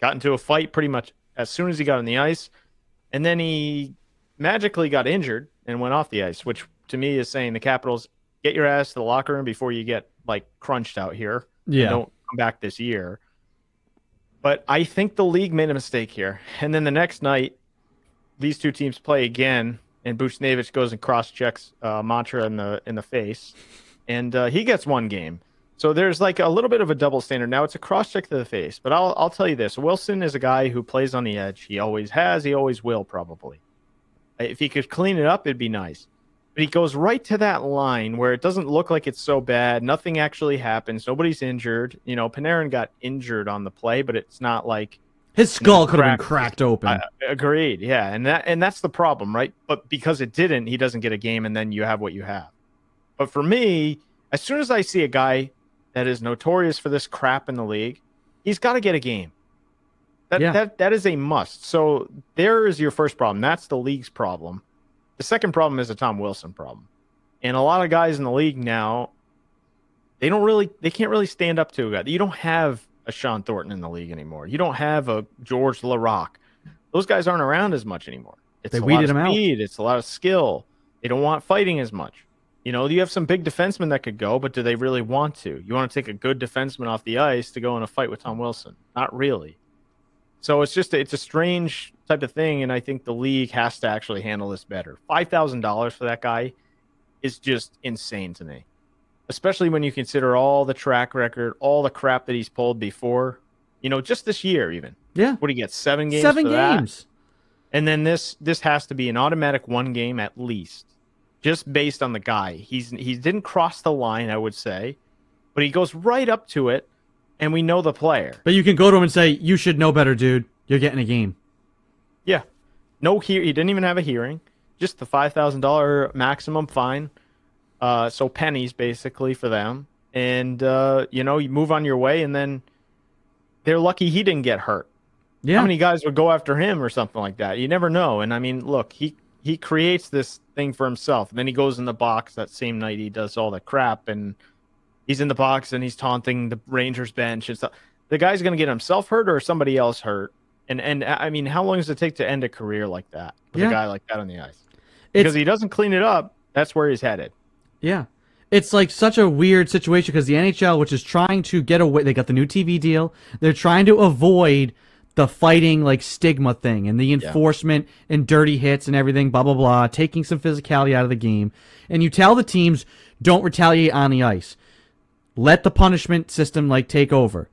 B: got into a fight pretty much as soon as he got on the ice, and then he magically got injured and went off the ice, which to me is saying the Capitals get your ass to the locker room before you get like crunched out here.
A: Yeah,
B: don't come back this year. But I think the league made a mistake here. And then the next night, these two teams play again, and Buchnevich goes and cross checks uh, Montour in the in the face, and uh, he gets one game. So there's like a little bit of a double standard. Now it's a cross check to the face, but I'll I'll tell you this: Wilson is a guy who plays on the edge. He always has. He always will, probably. If he could clean it up, it'd be nice. But he goes right to that line where it doesn't look like it's so bad. Nothing actually happens. Nobody's injured. You know, Panarin got injured on the play, but it's not like
A: his skull could have been cracked open.
B: Agreed. Yeah, and that and that's the problem, right? But because it didn't, he doesn't get a game, and then you have what you have. But for me, as soon as I see a guy that is notorious for this crap in the league, he's got to get a game. That, yeah. that that is a must. So there is your first problem. That's the league's problem. The second problem is a Tom Wilson problem. And a lot of guys in the league now, they don't really they can't really stand up to a guy. You don't have a Shawn Thornton in the league anymore. You don't have a George Laraque. Those guys aren't around as much anymore. It's
A: they a weeded
B: lot
A: of
B: speed.
A: Out.
B: It's a lot of skill. They don't want fighting as much. You know, you have some big defensemen that could go, but do they really want to? You want to take a good defenseman off the ice to go in a fight with Tom Wilson? Not really. So it's just it's a strange type of thing, and I think the league has to actually handle this better. Five thousand dollars for that guy is just insane to me, especially when you consider all the track record, all the crap that he's pulled before. You know, just this year, even.
A: Yeah.
B: What do you get? Seven games.
A: Seven games.
B: That? And then this this has to be an automatic one game at least just based on the guy. He's he didn't cross the line, I would say, but he goes right up to it, and we know the player.
A: But you can go to him and say, "You should know better, dude. You're getting a game."
B: Yeah, no he he didn't even have a hearing. Just the five thousand dollar maximum fine. Uh, so pennies basically for them, and uh, you know you move on your way, and then they're lucky he didn't get hurt. Yeah. How many guys would go after him or something like that? You never know. And I mean, look, he he creates this thing for himself. And then he goes in the box that same night. He does all the crap, and he's in the box and he's taunting the Rangers bench and stuff. The guy's going to get himself hurt or somebody else hurt. And and I mean, how long does it take to end a career like that with yeah. a guy like that on the ice? because he doesn't clean it up. That's where he's headed.
A: Yeah. It's like such a weird situation because the NHL, which is trying to get away, they got the new TV deal. They're trying to avoid the fighting like stigma thing and the enforcement yeah. and dirty hits and everything, blah blah blah, taking some physicality out of the game. And you tell the teams don't retaliate on the ice. Let the punishment system like take over.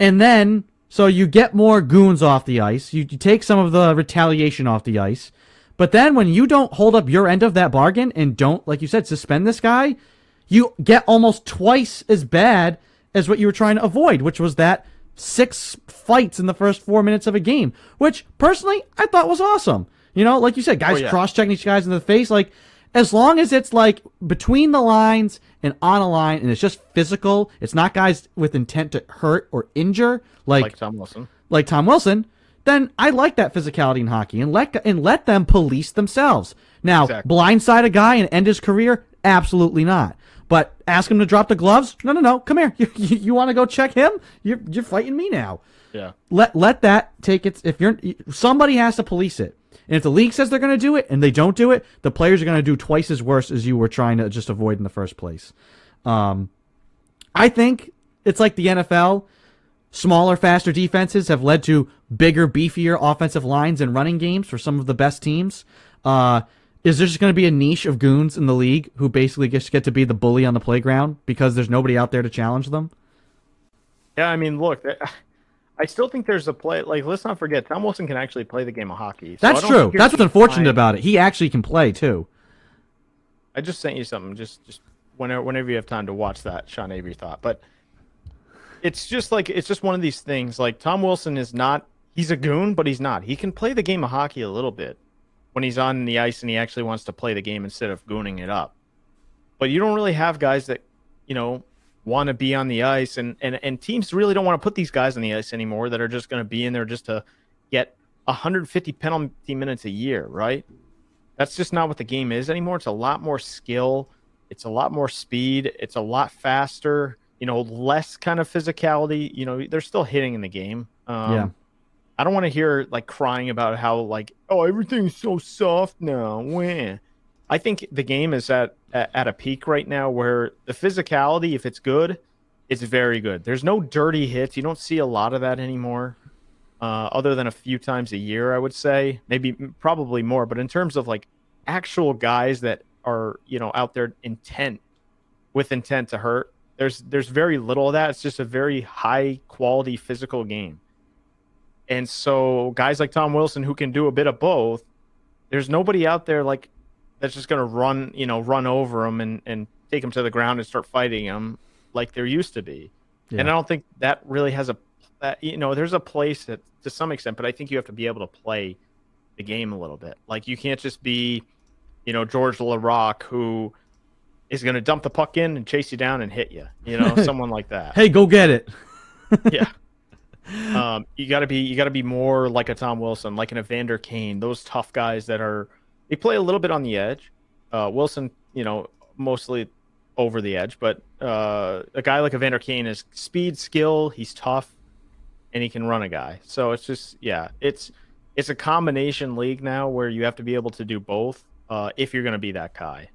A: And then so you get more goons off the ice. You, you take some of the retaliation off the ice. But then when you don't hold up your end of that bargain and don't, like you said, suspend this guy, you get almost twice as bad as what you were trying to avoid, which was that six fights in the first four minutes of a game, which personally I thought was awesome. You know, like you said, guys oh, yeah. cross checking each guys in the face. Like, as long as it's like between the lines and on a line and it's just physical, it's not guys with intent to hurt or injure, like,
B: like Tom Wilson.
A: Like Tom Wilson, then I like that physicality in hockey and let and let them police themselves. Now, exactly. blindside a guy and end his career? Absolutely not. But ask him to drop the gloves? No, no, no. Come here. You, you, you want to go check him? You're you're fighting me now.
B: Yeah.
A: Let let that take its. If you're somebody has to police it. And if the league says they're going to do it and they don't do it, the players are going to do twice as worse as you were trying to just avoid in the first place. Um, I think it's like the NFL. Smaller, faster defenses have led to bigger, beefier offensive lines and running games for some of the best teams. Uh, is there just going to be a niche of goons in the league who basically just get to be the bully on the playground because there's nobody out there to challenge them?
B: Yeah, I mean, look, I still think there's a play. Like, let's not forget, Tom Wilson can actually play the game of hockey.
A: So That's true. That's what's unfortunate about it. He actually can play too.
B: I just sent you something. Just, just whenever, whenever you have time to watch that, Sean Avery thought. But it's just like it's just one of these things. Like Tom Wilson is not. He's a goon, but he's not. He can play the game of hockey a little bit when he's on the ice and he actually wants to play the game instead of gooning it up. But you don't really have guys that, you know, want to be on the ice, and and and teams really don't want to put these guys on the ice anymore that are just going to be in there just to get 150 penalty minutes a year, right? That's just not what the game is anymore. It's a lot more skill, it's a lot more speed, it's a lot faster. You know, less kind of physicality. You know, they're still hitting in the game. Um, yeah. I don't want to hear like crying about how like oh everything's so soft now. When I think the game is at at a peak right now where the physicality, if it's good, it's very good. There's no dirty hits. You don't see a lot of that anymore, uh, other than a few times a year, I would say. Maybe, probably more. But in terms of like actual guys that are, you know, out there intent with intent to hurt, there's there's very little of that. It's just a very high quality physical game. And so guys like Tom Wilson who can do a bit of both, there's nobody out there like that's just going to run, you know, run over them and, and take them to the ground and start fighting them like there used to be. Yeah. And I don't think that really has a, that, you know, there's a place that to some extent, but I think you have to be able to play the game a little bit. Like you can't just be, you know, George Laraque who is going to dump the puck in and chase you down and hit you, you know, someone like that.
A: Hey, go get it.
B: yeah. Um, you got to be you got to be more like a Tom Wilson, like an Evander Kane, those tough guys that are they play a little bit on the edge. Uh, Wilson, you know, mostly over the edge, but uh, a guy like Evander Kane is speed, skill. He's tough, and he can run a guy. So it's just yeah, it's it's a combination league now where you have to be able to do both uh, if you're going to be that guy.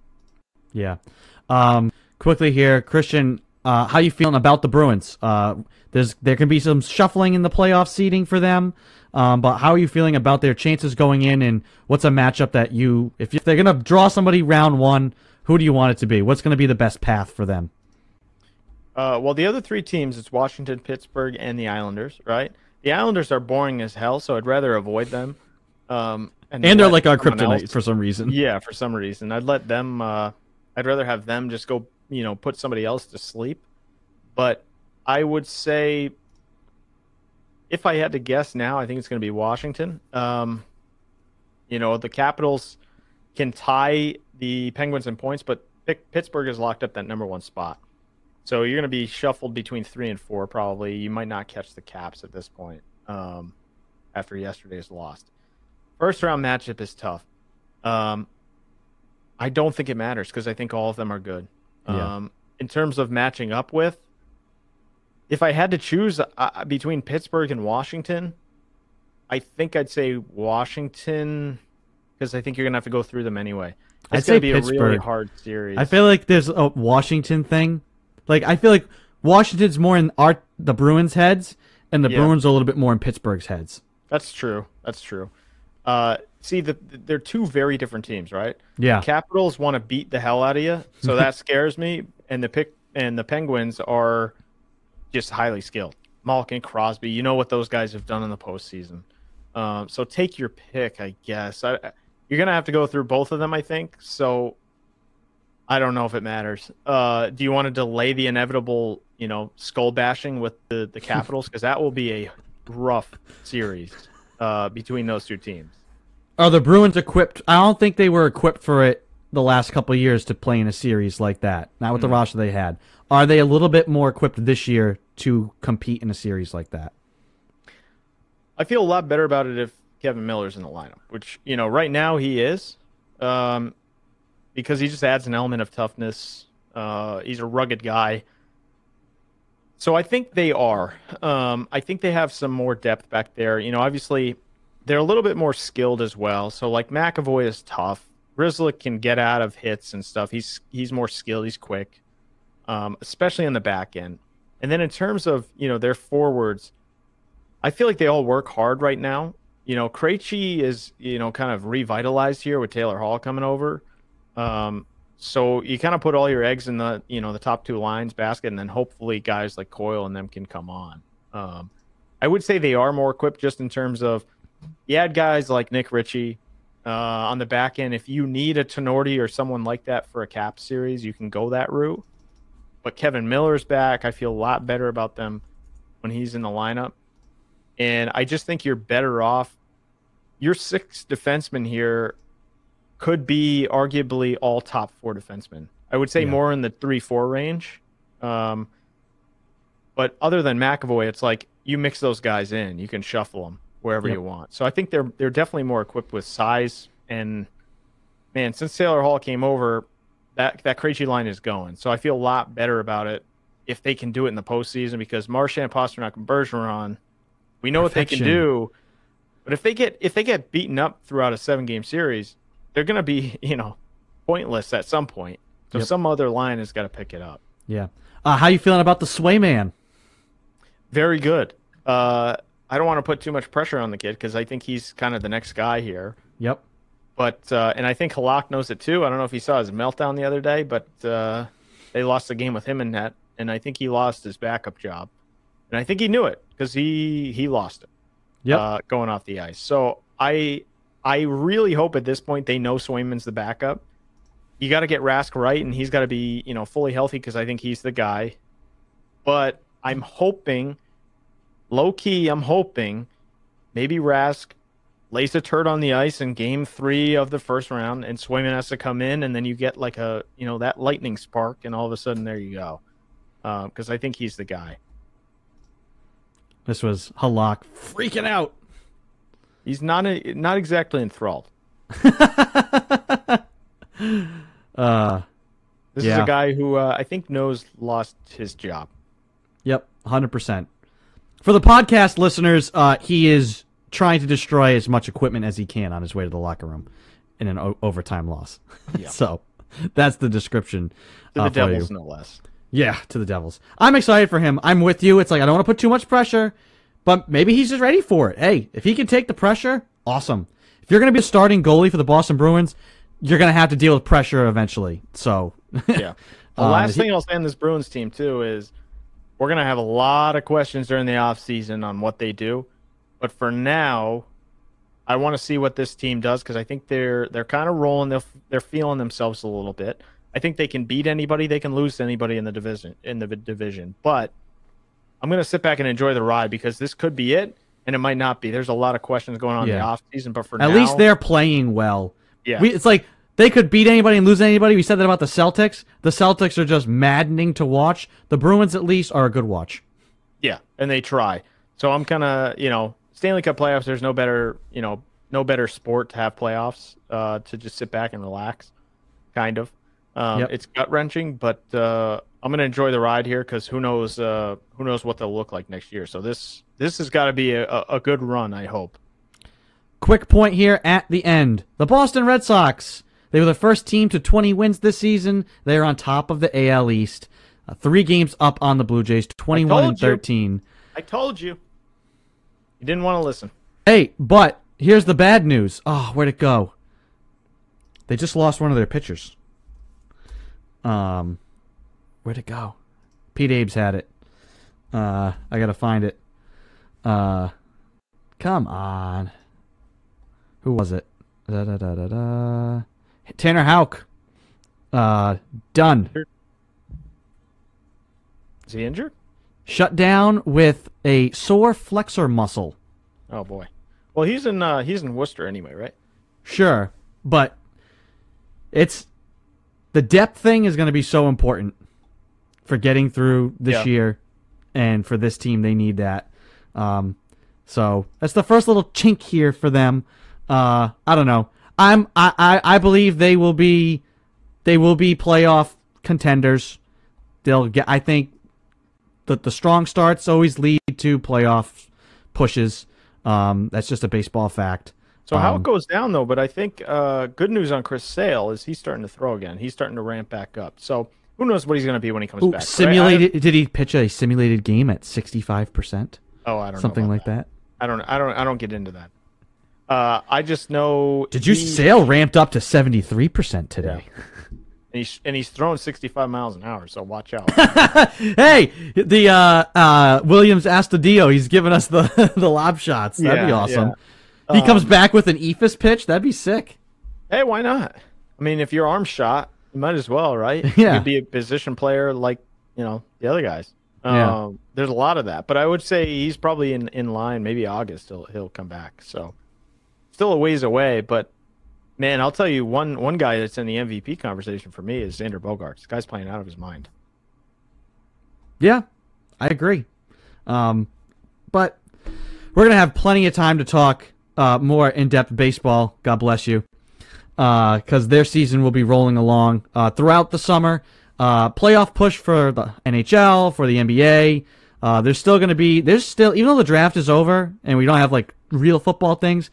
A: Yeah. Um, quickly here, Christian, uh, how you feeling about the Bruins? Uh, there's there can be some shuffling in the playoff seeding for them. Um, but how are you feeling about their chances going in, and what's a matchup that you, if, if they're going to draw somebody round one, who do you want it to be? What's going to be the best path for them?
B: Uh, well, the other three teams, it's Washington, Pittsburgh, and the Islanders, right? The Islanders are boring as hell, so I'd rather avoid them. Um,
A: and, and they're like our kryptonite else. for some reason.
B: Yeah, for some reason, I'd let them. Uh, I'd rather have them just go, you know, put somebody else to sleep. But I would say if I had to guess now, I think it's going to be Washington. Um, you know, the Capitals can tie the Penguins in points, but Pittsburgh has locked up that number one spot. So you're going to be shuffled between three and four, probably. You might not catch the Caps at this point um, after yesterday's loss. First round matchup is tough. Um, I don't think it matters because I think all of them are good. Yeah. Um, in terms of matching up with, if I had to choose uh, between Pittsburgh and Washington, I think I'd say Washington because I think you're gonna have to go through them anyway.
A: I'd say
B: be a really
A: Pittsburgh.
B: hard series.
A: I feel like there's a Washington thing. Like I feel like Washington's more in our the Bruins' heads, and the
B: Yeah.
A: Bruins are a little bit more in Pittsburgh's heads.
B: That's true. That's true. Uh, see, the, they're two very different teams, right?
A: Yeah.
B: Capitals want to beat the hell out of you, so that scares me. And the pick and the Penguins are just highly skilled. Malkin, Crosby, you know what those guys have done in the postseason. Um, so take your pick, I guess. I, you're gonna have to go through both of them, I think. So I don't know if it matters. Uh, do you want to delay the inevitable, you know, skull bashing with the the Capitals because that will be a rough series uh, between those two teams.
A: Are the Bruins equipped? I don't think they were equipped for it the last couple of years to play in a series like that. Not with the roster they had. Are they a little bit more equipped this year to compete in a series like that?
B: I feel a lot better about it if Kevan Miller's in the lineup, which you know right now he is, um, because he just adds an element of toughness. Uh, he's a rugged guy. So I think they are. Um, I think they have some more depth back there. You know, obviously they're a little bit more skilled as well. So like McAvoy is tough. Grzelcyk can get out of hits and stuff. He's he's more skilled. He's quick, um, especially on the back end. And then in terms of you know their forwards, I feel like they all work hard right now. You know, Krejci is you know kind of revitalized here with Taylor Hall coming over. Um, so you kind of put all your eggs in the you know the top two lines basket, and then hopefully guys like Coyle and them can come on. Um, I would say they are more equipped just in terms of you had guys like Nick Ritchie uh, on the back end. If you need a Tinordi or someone like that for a cap series, you can go that route. But Kevan Miller's back. I feel a lot better about them when he's in the lineup. And I just think you're better off. Your sixth defenseman here could be arguably all top four defensemen. I would say
A: Yeah.
B: more in the three four range. Um, but other than McAvoy, it's like you mix those guys in. You can shuffle them wherever
A: Yep.
B: you want. So I think they're they're definitely more equipped with size and man. Since Taylor Hall came over, that that Krejci line is going. So I feel a lot better about it if they can do it in the postseason because Marchand, Pastrnak, and Bergeron, we know what they can do. But if they get if they get beaten up throughout a seven game series, they're going to be you know pointless at some point. So
A: Yep.
B: some other line has got to pick it up.
A: Yeah. Uh, how you feeling about the Swayman?
B: Very good. Uh, I don't want to put too much pressure on the kid because I think he's kind of the next guy here.
A: Yep.
B: But uh, and I think Halak knows it too. I don't know if he saw his meltdown the other day, but uh, they lost the game with him in net, and I think he lost his backup job, and I think he knew it because he he lost it
A: Yep.
B: uh, going off the ice. So I I really hope at this point they know Swayman's the backup. You got to get Rask right, and he's got to be you know fully healthy because I think he's the guy. But I'm hoping, low key, I'm hoping maybe Rask lays a turd on the ice in game three of the first round, and Swayman has to come in, and then you get like a you know that lightning spark, and all of a sudden there you go. Because I think he's the guy.
A: This was Halak freaking out.
B: He's not a, not exactly enthralled.
A: Uh,
B: This
A: Yeah.
B: is a guy who uh, I think knows lost his job.
A: Yep, hundred percent. For the podcast listeners, uh, he is trying to destroy as much equipment as he can on his way to the locker room in an o- overtime loss.
B: Yeah.
A: so that's the description.
B: To
A: uh,
B: the
A: for
B: Devils, no less.
A: Yeah, to the Devils. I'm excited for him. I'm with you. It's like I don't want to put too much pressure, but maybe he's just ready for it. Hey, if he can take the pressure, awesome. If you're going to be a starting goalie for the Boston Bruins, you're going to have to deal with pressure eventually. So,
B: Yeah. The
A: Um,
B: last
A: he-
B: thing I'll say on this Bruins team too is we're gonna have a lot of questions during the offseason on what they do. But for now, I want to see what this team does because I think they're they're kind of rolling. They're they're feeling themselves a little bit. I think they can beat anybody. They can lose to anybody in the division in the division. But I'm gonna sit back and enjoy the ride because this could be it, and it might not be. There's a lot of questions going on
A: Yeah.
B: in the offseason, but for now,
A: at
B: now,
A: least they're playing well.
B: yeah,
A: We, it's like they could beat anybody and lose anybody. We said that about the Celtics. The Celtics are just maddening to watch. The Bruins, at least, are a good watch.
B: Yeah, and they try. So I'm kind of, you know, Stanley Cup playoffs. There's no better, you know, no better sport to have playoffs uh, to just sit back and relax, kind of. Um,
A: Yep.
B: It's gut wrenching, but uh, I'm gonna enjoy the ride here because who knows, uh, who knows what they'll look like next year. So this this has got to be a, a, a good run. I hope.
A: quick point here at the end. The Boston Red Sox. They were the first team to 20 wins this season. They are on top of the AL East. Uh, three games up on the Blue Jays, 21 and 13.
B: You. I told you. You didn't want to listen.
A: Hey, but here's the bad news. Oh, where'd it go? They just lost one of their pitchers. Um, where'd it go? Pete Abe's had it. Uh, I gotta find it. Uh, come on. Who was it? Da, da, da, da, da. Tanner Houck. Uh, done.
B: Is he injured?
A: Shut down with a sore flexor muscle.
B: Oh boy. Well, he's in uh, he's in Worcester anyway, right?
A: Sure, but it's the depth thing is going to be so important for getting through this yeah. year, and for this team, they need that. Um, so that's the first little chink here for them. Uh, I don't know. I'm I, I, I believe they will be they will be playoff contenders. They'll get. I think that the strong starts always lead to playoff pushes. Um, that's just a baseball fact.
B: So how
A: um,
B: it goes down though, but I think uh, good news on Chris Sale is he's starting to throw again. He's starting to ramp back up. So who knows what he's going to be when he comes ooh, back?
A: Simulated? did he pitch a simulated game at sixty five percent?
B: Oh, I don't
A: something like that. that.
B: I don't. I don't. I don't get into that. Uh, I just know.
A: Did you Sale ramped up to seventy three percent today? Yeah.
B: And he's and he's throwing 65 miles an hour, so watch out.
A: hey, the uh, uh, Willians Astudillo, he's giving us the the lob shots. That'd yeah, be awesome. Yeah. He um, comes back with an eephus pitch. That'd be sick.
B: Hey, why not? I mean, if your arm shot, you might as well, right?
A: Yeah.
B: You'd be a position player like you know the other guys. Yeah. Um, there's a lot of that, but I would say he's probably in, in line. Maybe August he'll he'll come back. So still a ways away, but Man, I'll tell you one one guy that's in the MVP conversation for me is Xander Bogaerts. This guy's playing out of his mind.
A: Yeah, I agree. Um, but we're gonna have plenty of time to talk uh, more in depth baseball. God bless you, because uh, their season will be rolling along uh, throughout the summer. Uh, playoff push for the NHL for the NBA. Uh, there's still going to be there's still even though the draft is over and we don't have like real football things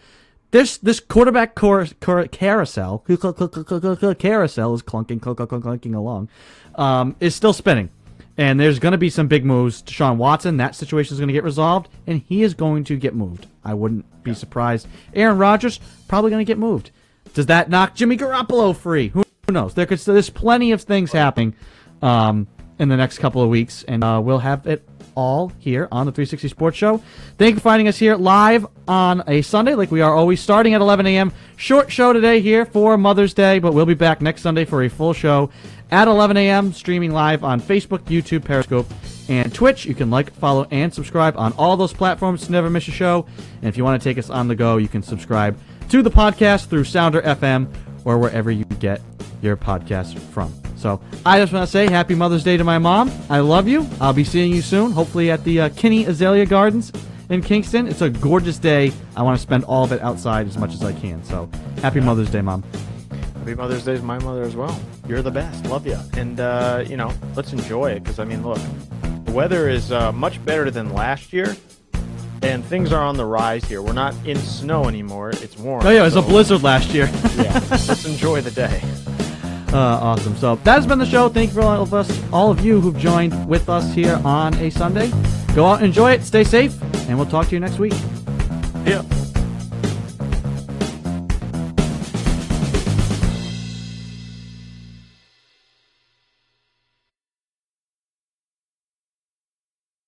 A: this this quarterback cor- cor- carousel carousel is clunking clunking along, um, is still spinning, and there's going to be some big moves. Deshaun Watson, that situation is going to get resolved, and he is going to get moved. I wouldn't be surprised. Aaron Rodgers probably going to get moved. Does that knock Jimmy Garoppolo free? Who, who knows? There could there's plenty of things happening um, in the next couple of weeks, and uh, we'll have it all here on the 360 Sports Show. Thank you for finding us here live on a Sunday, like we are always starting at 11 a.m. Short show today here for Mother's Day, but we'll be back next Sunday for a full show at 11 a.m. streaming live on Facebook, YouTube, Periscope, and Twitch. You can like, follow, and subscribe on all those platforms to never miss a show. And if you want to take us on the go, you can subscribe to the podcast through Sounder FM or wherever you get your podcast from. So I just want to say happy Mother's Day to my mom. I love you. I'll be seeing you soon, hopefully at the uh, Kinney Azalea Gardens in Kingston. It's a gorgeous day. I want to spend all of it outside as much as I can. So happy Mother's Day, Mom.
B: Happy Mother's Day to my mother as well. You're the best. Love you. And, uh, you know, let's enjoy it because, I mean, look, the weather is uh, much better than last year. And things are on the rise here. We're not in snow anymore. It's warm.
A: Oh, yeah, it was so, a blizzard last year.
B: yeah. Let's enjoy the day.
A: Uh, awesome. So that has been the show. Thank you for all of us, all of you who've joined with us here on a Sunday. Go out enjoy it. Stay safe, and we'll talk to you next week.
B: Yeah.